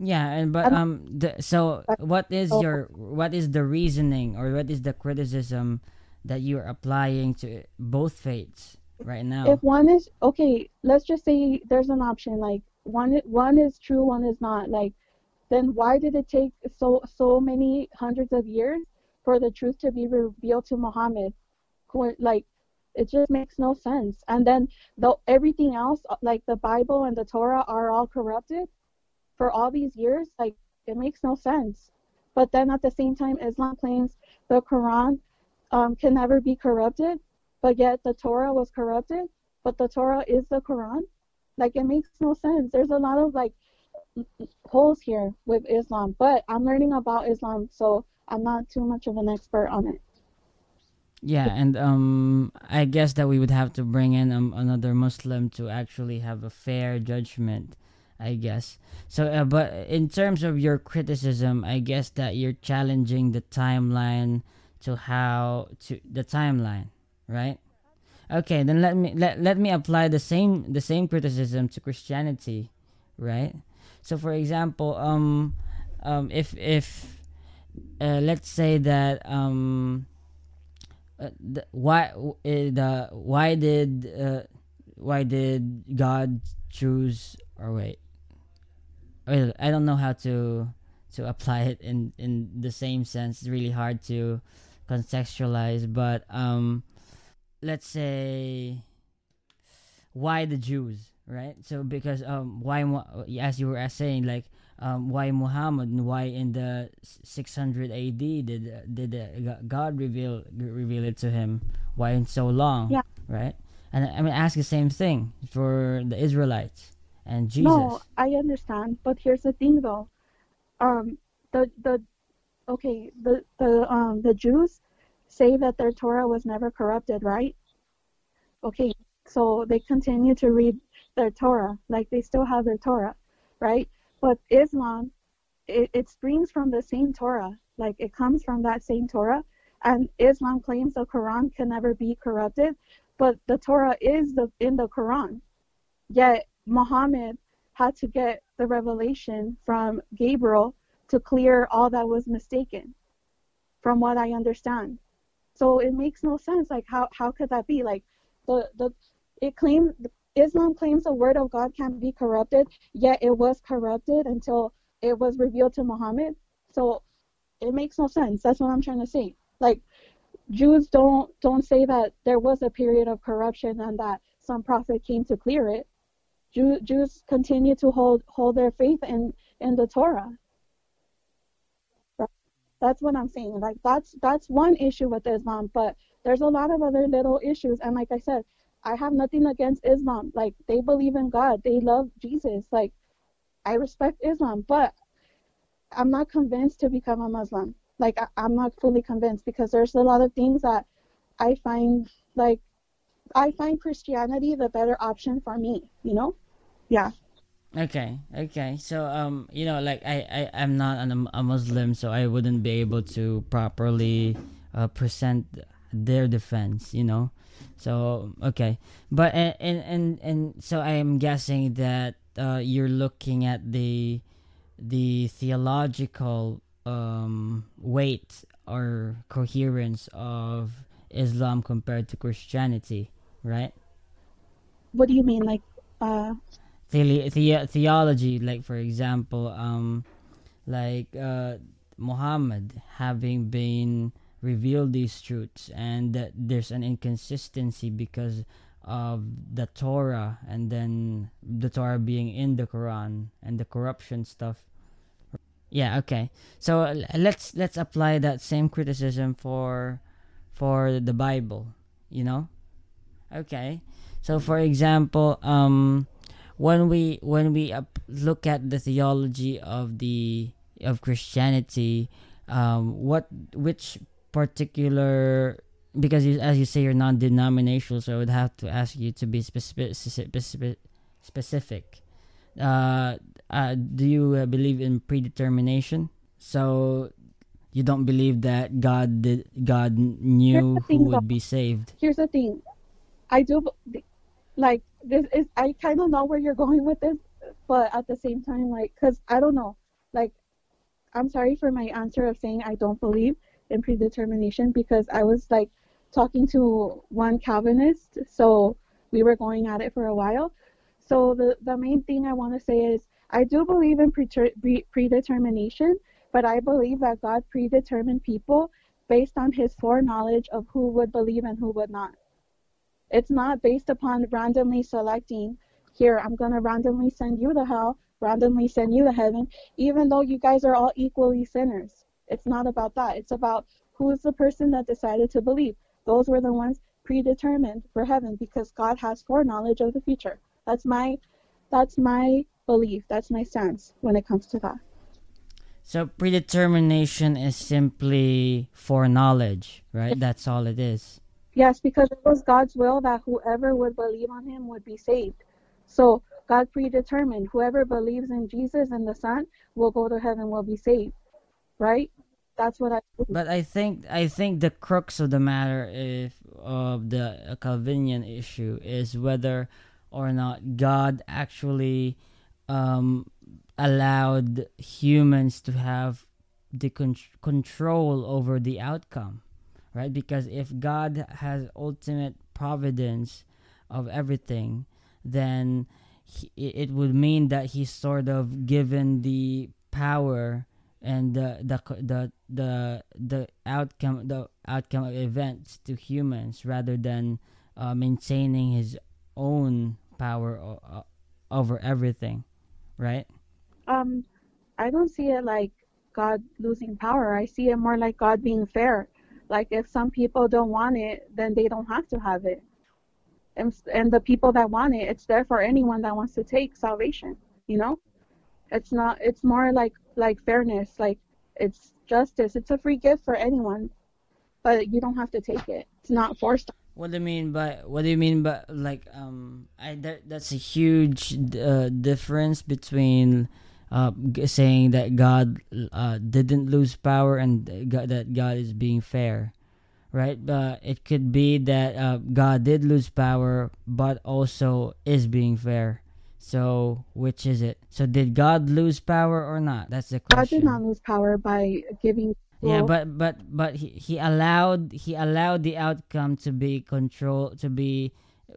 Yeah, and but Um, the, so what is your what is the reasoning or what is the criticism that you're applying to both faiths right now? If one is okay, let's just say there's an option like one one is true, one is not. Like, then why did it take so so many hundreds of years for the truth to be revealed to Muhammad? Like, it just makes no sense. And then the everything else, uh, like the Bible and the Torah, are all corrupted for all these years. Like, it makes no sense. But then at the same time, Islam claims the Quran um, can never be corrupted, but yet the Torah was corrupted, but the Torah is the Quran. Like it makes no sense. There's a lot of like holes here with Islam, but I'm learning about Islam, so I'm not too much of an expert on it. Yeah, and um, I guess that we would have to bring in um, another Muslim to actually have a fair judgment. I guess so. Uh, but in terms of your criticism, I guess that you're challenging the timeline to how to the timeline, right? Okay, then let me let, let me apply the same the same criticism to Christianity, right? So for example, um, um, if if uh, let's say that um, uh, the, why uh, the why did uh, why did God choose or wait, wait I don't know how to to apply it in in the same sense. It's really hard to contextualize, but um, let's say why the Jews, right? So because um why as you were saying like um why Muhammad why in the 600 AD did did God reveal reveal it to him? Why in so long? Yeah. right? And I mean ask the same thing for the Israelites and Jesus. No I understand but here's the thing though. Um the the okay the the um the Jews say that their Torah was never corrupted, right? Okay, so they continue to read their Torah, like they still have their Torah, right? But Islam, it, it springs from the same Torah, like it comes from that same Torah, and Islam claims the Quran can never be corrupted, but the Torah is the in the Quran. Yet Muhammad had to get the revelation from Gabriel to clear all that was mistaken, from what I understand. So it makes no sense. Like how how could that be? Like the the it claims Islam claims the word of God can't be corrupted, yet it was corrupted until it was revealed to Muhammad. So it makes no sense. That's what I'm trying to say. Like Jews don't don't say that there was a period of corruption and that some prophet came to clear it. Jew, Jews continue to hold hold their faith in in the Torah. That's what I'm saying. Like that's that's one issue with Islam, but there's a lot of other little issues. And like I said, I have nothing against Islam. Like they believe in God, they love Jesus. Like I respect Islam, but I'm not convinced to become a Muslim. Like I, I'm not fully convinced because there's a lot of things that I find like I find Christianity the better option for me. You know? Yeah. Okay, okay. So um, you know, like I I I'm not an, a Muslim, so I wouldn't be able to properly uh, present their defense. You know, so okay. But and and and so I am guessing that uh, you're looking at the the theological um weight or coherence of Islam compared to Christianity, right? What do you mean, like? Uh the, the, theology like for example um like uh muhammad having been revealed these truths and that there's an inconsistency because of the torah and then the torah being in the quran and the corruption stuff. Yeah okay. So let's let's apply that same criticism for for the bible you know? Okay. So for example um when we when we look at the theology of the of Christianity, um, what which particular because you, as you say you're non-denominational, so I would have to ask you to be specific. specific, specific. Uh, uh, do you uh, believe in predetermination? So you don't believe that God did God knew who would be saved. Here's the thing, I do like this is I kind of know where you're going with this, but at the same time, like, cause I don't know, like, I'm sorry for my answer of saying I don't believe in predetermination because I was like talking to one Calvinist, so we were going at it for a while. So the the main thing I want to say is I do believe in pre- predetermination, but I believe that God predetermined people based on His foreknowledge of who would believe and who would not. It's not based upon randomly selecting, here, I'm going to randomly send you to hell, randomly send you to heaven, even though you guys are all equally sinners. It's not about that. It's about who is the person that decided to believe. Those were the ones predetermined for heaven because God has foreknowledge of the future. That's my that's my belief. That's my stance when it comes to that. So predetermination is simply foreknowledge, right? That's all it is. Yes, because it was God's will that whoever would believe on him would be saved. So God predetermined whoever believes in Jesus and the Son will go to heaven, will be saved. Right? That's what I. But I think I think the crux of the matter if of the Calvinian issue is whether or not God actually um, allowed humans to have the con- control over the outcome, right? Because if God has ultimate providence of everything, then he, it would mean that he's sort of given the power and the the the the, the outcome the outcome of events to humans rather than uh, maintaining his own power o- o- over everything, right? Um, I don't see it like God losing power. I see it more like God being fair. Like if some people don't want it, then they don't have to have it. And and the people that want it, it's there for anyone that wants to take salvation. You know, it's not. It's more like like fairness. Like it's justice. It's a free gift for anyone, but you don't have to take it. It's not forced. What do you mean by what do you mean by like um I that, that's a huge uh, difference between uh, saying that God uh, didn't lose power and God, that God is being fair, right? But it could be that uh, God did lose power, but also is being fair. So which is it? So did God lose power or not? That's the question. God did not lose power by giving. Yeah, but but but he, he allowed he allowed the outcome to be control to be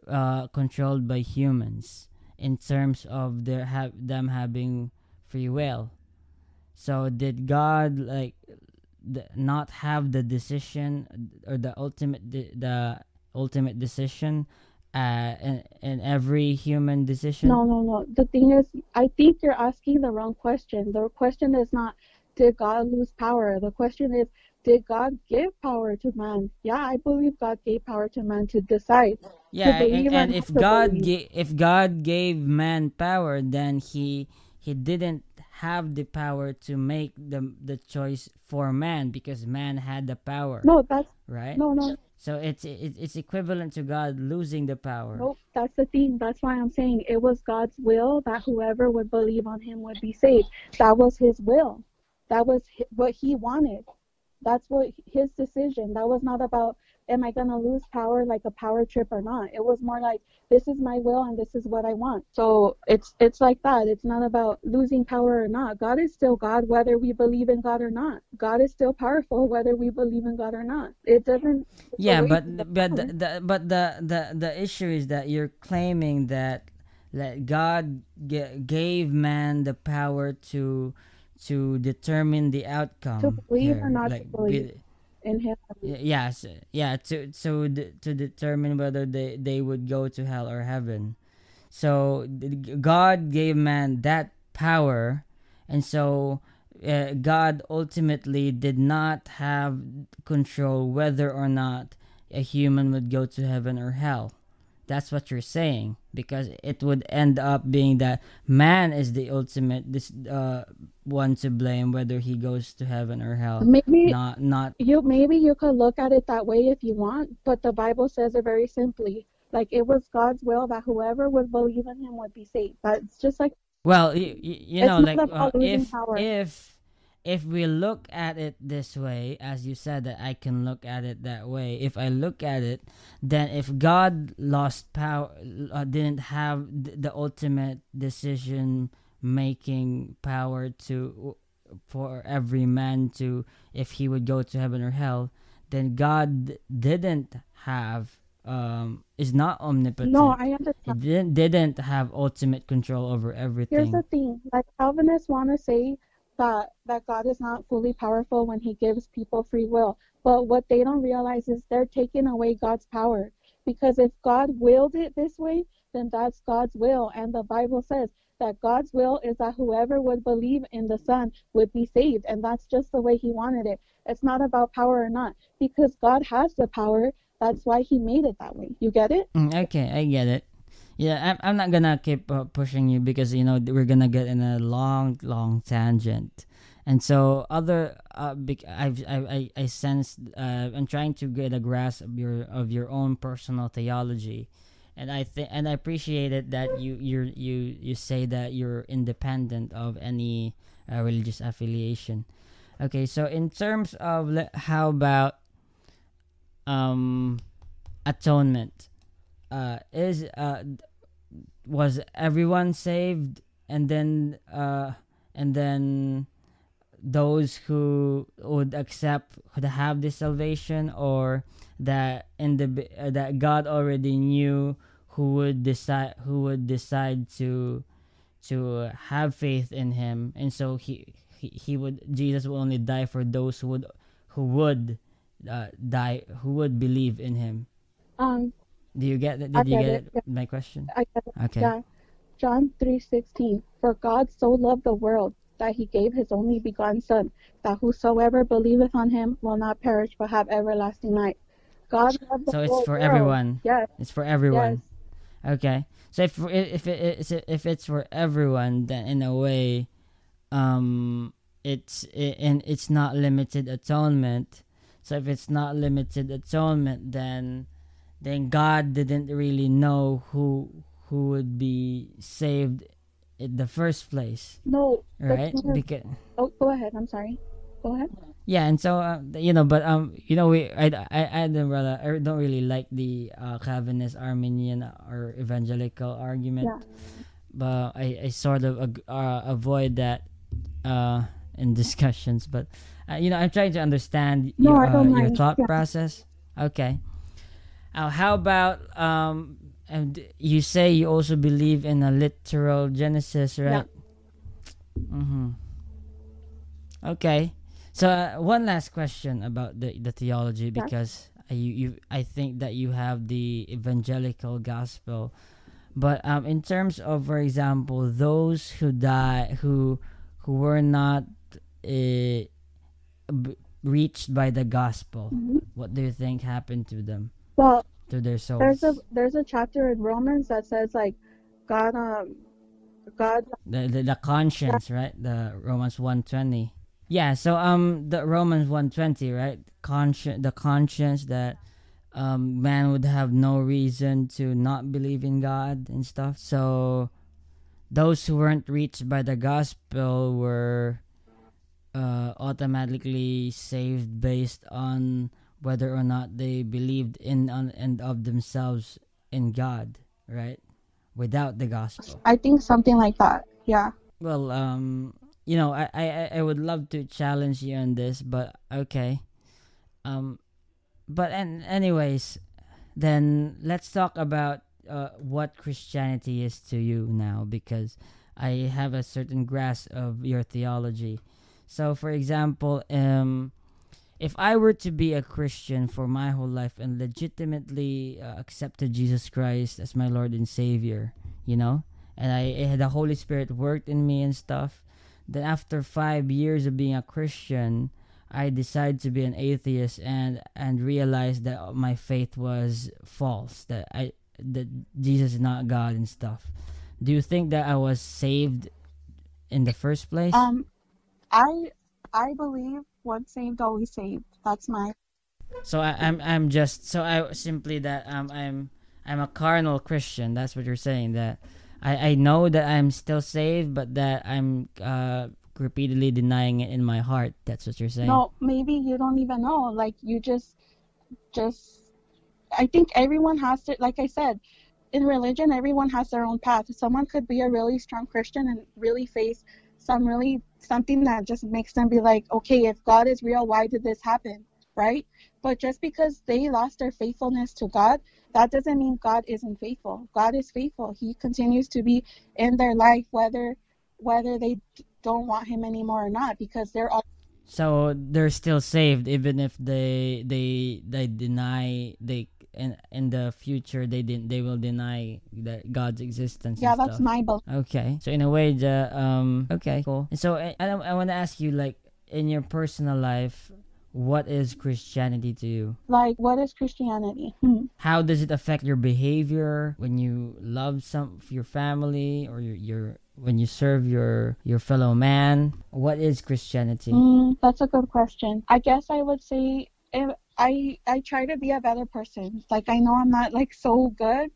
uh, controlled by humans in terms of their have them having free will. So did God like the, not have the decision or the ultimate de- the ultimate decision uh, in, in every human decision? No, no, no. The thing is, I think you're asking the wrong question. The question is not, did God lose power? The question is, did God give power to man? Yeah, I believe God gave power to man to decide. Yeah, to and, and if God ga- if God gave man power, then he he didn't have the power to make the the choice for man because man had the power, no, that's right? no, no, So it's it, it's equivalent to God losing the power. Nope, that's the thing. That's why I'm saying it was God's will that whoever would believe on him would be saved. That was his will. That was what he wanted. That's what his decision. That was not about am I going to lose power like a power trip or not. It was more like this is my will and this is what I want. So it's it's like that. It's not about losing power or not. God is still God whether we believe in God or not. God is still powerful whether we believe in God or not. It doesn't Yeah, but the but the, the but the, the the issue is that you're claiming that that God g- gave man the power to to determine the outcome. To believe or here, not to believe. be- in. Y- yes yeah to so to determine whether they they would go to hell or heaven so god gave man that power and so uh, god ultimately did not have control whether or not a human would go to heaven or hell that's what you're saying because it would end up being that man is the ultimate this uh one to blame whether he goes to heaven or hell Maybe not not you maybe you could look at it that way if you want, but the Bible says it very simply. Like it was God's will that whoever would believe in him would be saved. That's just like Well, you, you know, like uh, if power. if if we look at it this way, as you said that I can look at it that way. If I look at it, then if God lost power, uh, didn't have th- the ultimate decision making power to for every man to if he would go to heaven or hell, then God didn't have um is not omnipotent. no, I He understand. didn't didn't have ultimate control over everything. Here's the thing. Like Calvinists want to say that that God is not fully powerful when he gives people free will. But what they don't realize is they're taking away God's power. Because if God willed it this way, then that's God's will. And the Bible says that God's will is that whoever would believe in the Son would be saved. And that's just the way He wanted it. It's not about power or not, because God has the power. That's why He made it that way. You get it? Mm, okay, I get it. Yeah, I'm, I'm not gonna keep uh, pushing you because you know we're gonna get in a long, long tangent, and so other uh, bec- I've, I I I sense uh, I'm trying to get a grasp of your of your own personal theology, and I think and I appreciate it that you you you you say that you're independent of any uh, religious affiliation. Okay, so in terms of le- how about um atonement uh is uh was everyone saved? And then uh and then those who would accept would have this salvation or that in the uh, that God already knew who would decide who would decide to to have faith in him. And so he he, he would Jesus will only die for those who would who would uh, die who would believe in him. Um, do you get did you get it, it, my question I get it. okay Yeah. John 3:16 For God so loved the world that he gave his only begotten son that whosoever believeth on him will not perish but have everlasting life. God loved the so it's for world. everyone Yes. it's for everyone Yes. Okay. So if if it is if it's for everyone, then in a way, um, it's i- and it's not limited atonement. So if it's not limited atonement, then then God didn't really know who who would be saved in the first place, No. right? Because oh, go ahead. I'm sorry. Go ahead. yeah, and so uh, you know, but um, you know, we I I I don't really I don't really like the uh, Calvinist Arminian or evangelical argument, Yeah. but I I sort of uh, avoid that uh in discussions. But uh, you know, I'm trying to understand No, your uh, your thought Yeah. process. Okay. Uh, how about um, and you say you also believe in a literal Genesis, right? Yeah. Mm-hmm. Okay. So uh, one last question about the the theology because uh, you you I think that you have the evangelical gospel, but um in terms of for example those who die who who were not uh, b- reached by the gospel, Mhm. what do you think happened to them Well, to their souls? there's a there's a chapter in Romans that says like God um God the, the the conscience, right? The Romans one twenty. Yeah. So um, the Romans one twenty, right? Conscience, the conscience that um man would have no reason to not believe in God and stuff. So those who weren't reached by the gospel were uh automatically saved based on whether or not they believed in on and of themselves in God, right? Without the gospel. I think something like that. Yeah. Well, um, you know, I, I, I- I would love to challenge you on this, but okay. Um, but and anyways, then let's talk about uh, what Christianity is to you now, because I have a certain grasp of your theology. So, for example, um, if I were to be a Christian for my whole life and legitimately uh, accepted Jesus Christ as my Lord and Savior, you know, and I the Holy Spirit worked in me and stuff. Then after five years of being a Christian, I decided to be an atheist and and realized that my faith was false. That I that Jesus is not God and stuff. Do you think that I was saved in the first place? Um, I I believe once saved always saved. That's my So I, I'm I'm just so I simply that um I'm I'm a carnal Christian. That's what you're saying. That I I know that I'm still saved, but that I'm uh repeatedly denying it in my heart. That's what you're saying. no. Maybe you don't even know. Like you just just. I think everyone has to. Like I said, in religion, everyone has their own path. Someone could be a really strong Christian and really face some really something that just makes them be like, okay, if God is real, why did this happen? Right? But just because they lost their faithfulness to God, that doesn't mean God isn't faithful. God is faithful. He continues to be in their life whether whether they don't want him anymore or not because they're all So they're still saved even if they they they deny they in in the future they didn't they will deny that God's existence. Yeah, that's stuff. my belief. Okay. So in a way, the um. Okay, cool. And so I I, I want to ask you, like, in your personal life, what is Christianity to you? Like, what is Christianity? Hmm. How does it affect your behavior when you love some your family or your your when you serve your your fellow man? What is Christianity? Mm, that's a good question. I guess I would say if I I try to be a better person. Like I know I'm not like so good,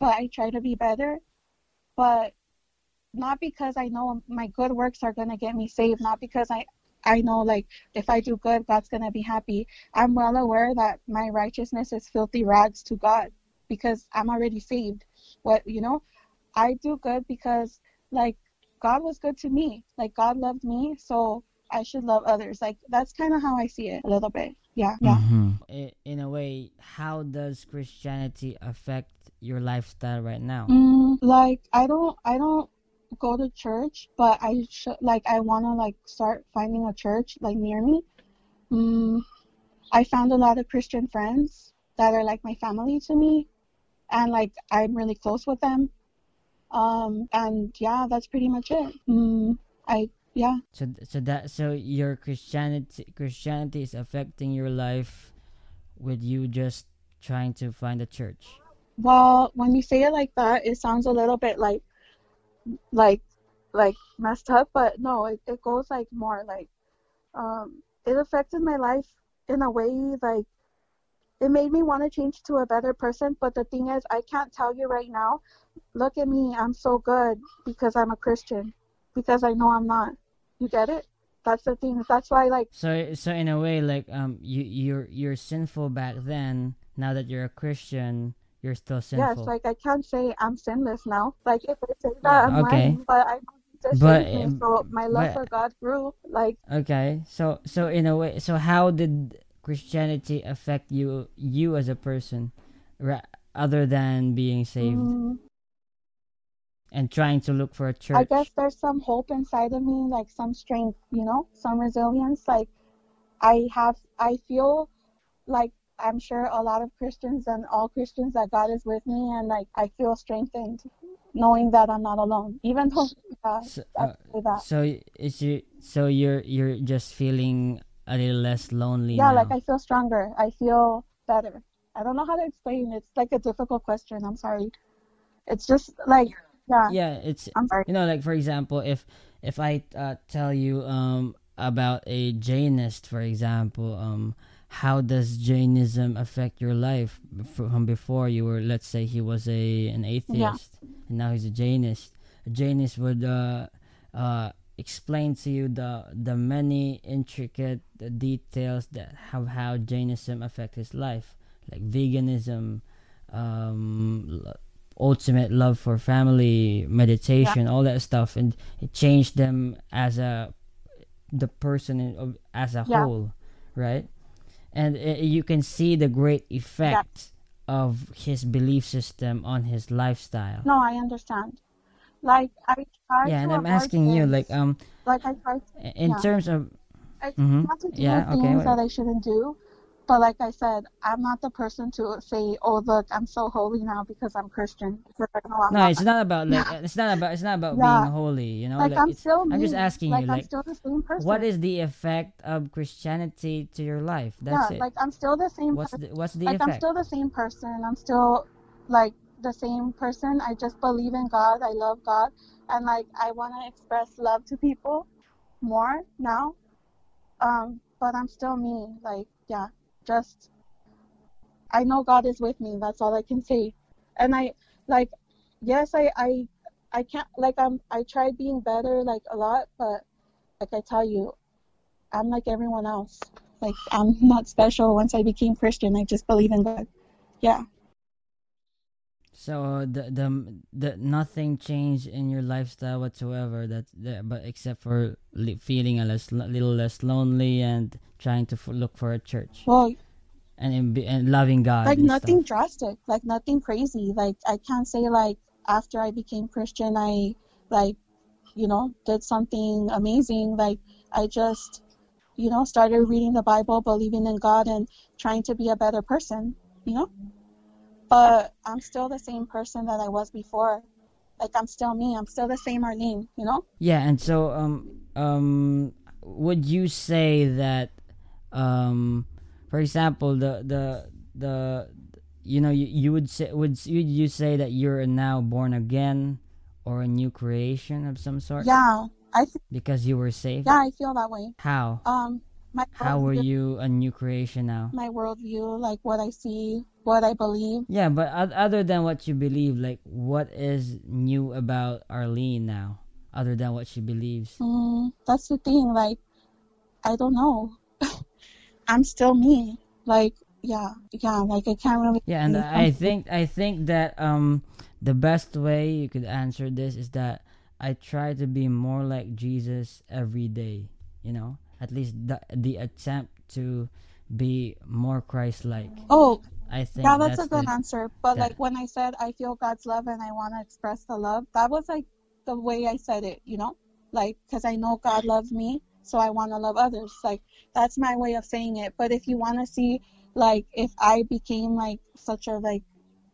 but I try to be better. But not because I know my good works are gonna get me saved. Not because I I know like if I do good, God's gonna be happy. I'm well aware that my righteousness is filthy rags to God because I'm already saved. What you know, I do good because like God was good to me. Like God loved me, so I should love others. Like that's kind of how I see it a little bit. Yeah, yeah. Mhm. I- In a way, how does Christianity affect your lifestyle right now? Mm, like I don't I don't go to church, but I should like I want to like start finding a church like near me. Mm, I found a lot of Christian friends that are like my family to me, and like I'm really close with them. Um, and yeah, that's pretty much it. Mm, I yeah. So so that so your Christianity Christianity is affecting your life with you just trying to find a church. Well, when you say it like that, it sounds a little bit like like like messed up, but no, it, it goes like more like um it affected my life in a way like it made me want to change to a better person, but the thing is I can't tell you right now, look at me, I'm so good because I'm a Christian. Because I know I'm not. You get it? That's the thing. That's why like So so in a way like um you you're you're sinful back then. Now that you're a Christian, you're still sinful. Yes, like I can't say I'm sinless now. Like if I say that, I'm okay. lying. But I But, me, um, so my love but- for God grew. Like Okay, so so in a way, so how did Christianity affect you you as a person, ra- other than being saved mm, and trying to look for a church? I guess there's some hope inside of me, like some strength, you know, some resilience. Like I have, I feel like I'm sure a lot of Christians and all Christians that God is with me, and like I feel strengthened knowing that I'm not alone, even though uh, So, uh, so is you so you're you're just feeling a little less lonely yeah, now. like I feel stronger. I feel better. I don't know how to explain. It's like a difficult question. I'm sorry. It's just like yeah. yeah, it's I'm sorry. you know like for example if if i uh, tell you um about a jainist for example um how does jainism affect your life from before you were let's say he was a an atheist and now he's a jainist a jainist would uh uh explain to you the the many intricate details that have how jainism affect his life like veganism um ultimate love for family meditation all that stuff and it changed them as a the person in, as a Yeah. whole right and uh, you can see the great effect of his belief system on his lifestyle No, I understand. Like I try yeah and i'm asking you like um like I try To, in Yeah. terms of I Mhm. not to do Yeah, okay, things wait. that I shouldn't do. But like I said, I'm not the person to say, "Oh, look, I'm so holy now because I'm Christian." Because I I'm no not. it's not about like it's not about it's not about Yeah. being holy you know like, like I'm still i'm just asking like you I'm still the same person. what is the effect of christianity to your life that's yeah, it like I'm still the same. what's person. the what's the like I'm still the same person. I'm still like the same person. I just believe in God. I love God, and like I want to express love to people more now. Um, but I'm still me. Like yeah, just I know God is with me. That's all I can say. And I like yes, I I I can't like I'm I tried being better like a lot, but like I tell you, I'm like everyone else. Like I'm not special. Once I became Christian, I just believe in God. Yeah. So the the the nothing changed in your lifestyle whatsoever. That, that but except for li- feeling a less, little less lonely and trying to f- look for a church Well, and in, and loving God. like nothing stuff. drastic, like nothing crazy. Like I can't say like after I became Christian, I like you know did something amazing. Like I just you know started reading the Bible, believing in God, and trying to be a better person. You know. But I'm still the same person that I was before. Like I'm still me. I'm still the same Arlene. You know? Yeah, and so um um would you say that um for example the the the you know you, you would say would you, you say that you're now born again or a new creation of some sort? Yeah, I th- Because you were saved. yeah I feel that way. How? Um, my How were you a new creation now? My worldview, like what I see, what I believe. Yeah, but other than what you believe, like what is new about Arlene now, other than what she believes? Mm, that's the thing. Like, I don't know. I'm still me. Like, yeah, yeah. Like I can't really. Yeah, and I think I think that um the best way you could answer this is that I try to be more like Jesus every day. You know, at least the the attempt to be more Christ-like. Oh, I think yeah, that's, a good the, answer. But that- like when I said I feel God's love and I want to express the love, that was like the way I said it. You know, like because I know God loves me, so I want to love others. Like that's my way of saying it. But if you want to see, like, if I became like such a like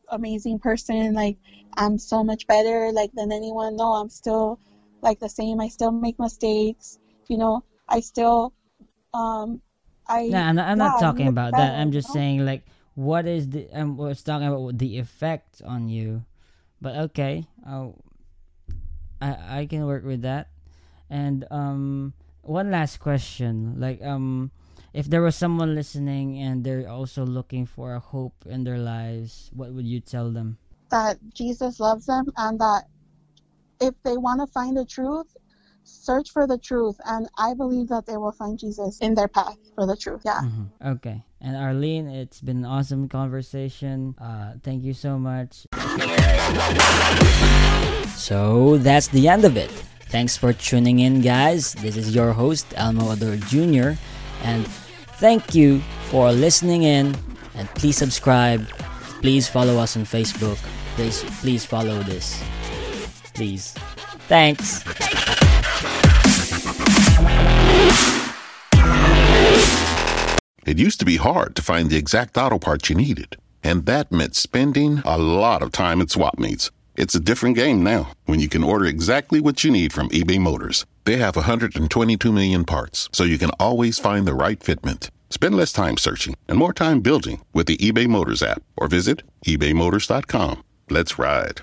amazing person, like I'm so much better like than anyone. No, I'm still like the same. I still make mistakes. You know, I still um I No, I'm not, I'm not yeah, talking look about better, that. I'm just saying like what is the I was talking about the effect on you. But okay, I'll, I I can work with that. And um one last question. Like um if there was someone listening and they're also looking for a hope in their lives, what would you tell them? that Jesus loves them and that if they want to find the truth, search for the truth. And I believe that they will find Jesus in their path for the truth. Yeah. Mhm. Okay. And Arlene, it's been an awesome conversation. Uh, thank you so much. So that's the end of it. Thanks for tuning in, guys. This is your host, Elmo Ador Jr. And thank you for listening in. And please subscribe. Please follow us on Facebook. Please, please follow this. Please. Thanks. It used to be hard to find the exact auto parts you needed, and that meant spending a lot of time at swap meets. It's a different game now when you can order exactly what you need from eBay Motors. They have 122 million parts, so you can always find the right fitment. Spend less time searching and more time building with the eBay Motors app or visit ebaymotors.com. Let's ride.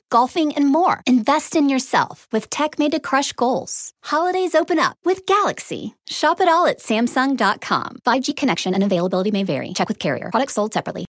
golfing, and more. Invest in yourself with tech made to crush goals. Holidays open up with Galaxy. Shop it all at Samsung.com. 5G connection and availability may vary. Check with carrier. Products sold separately.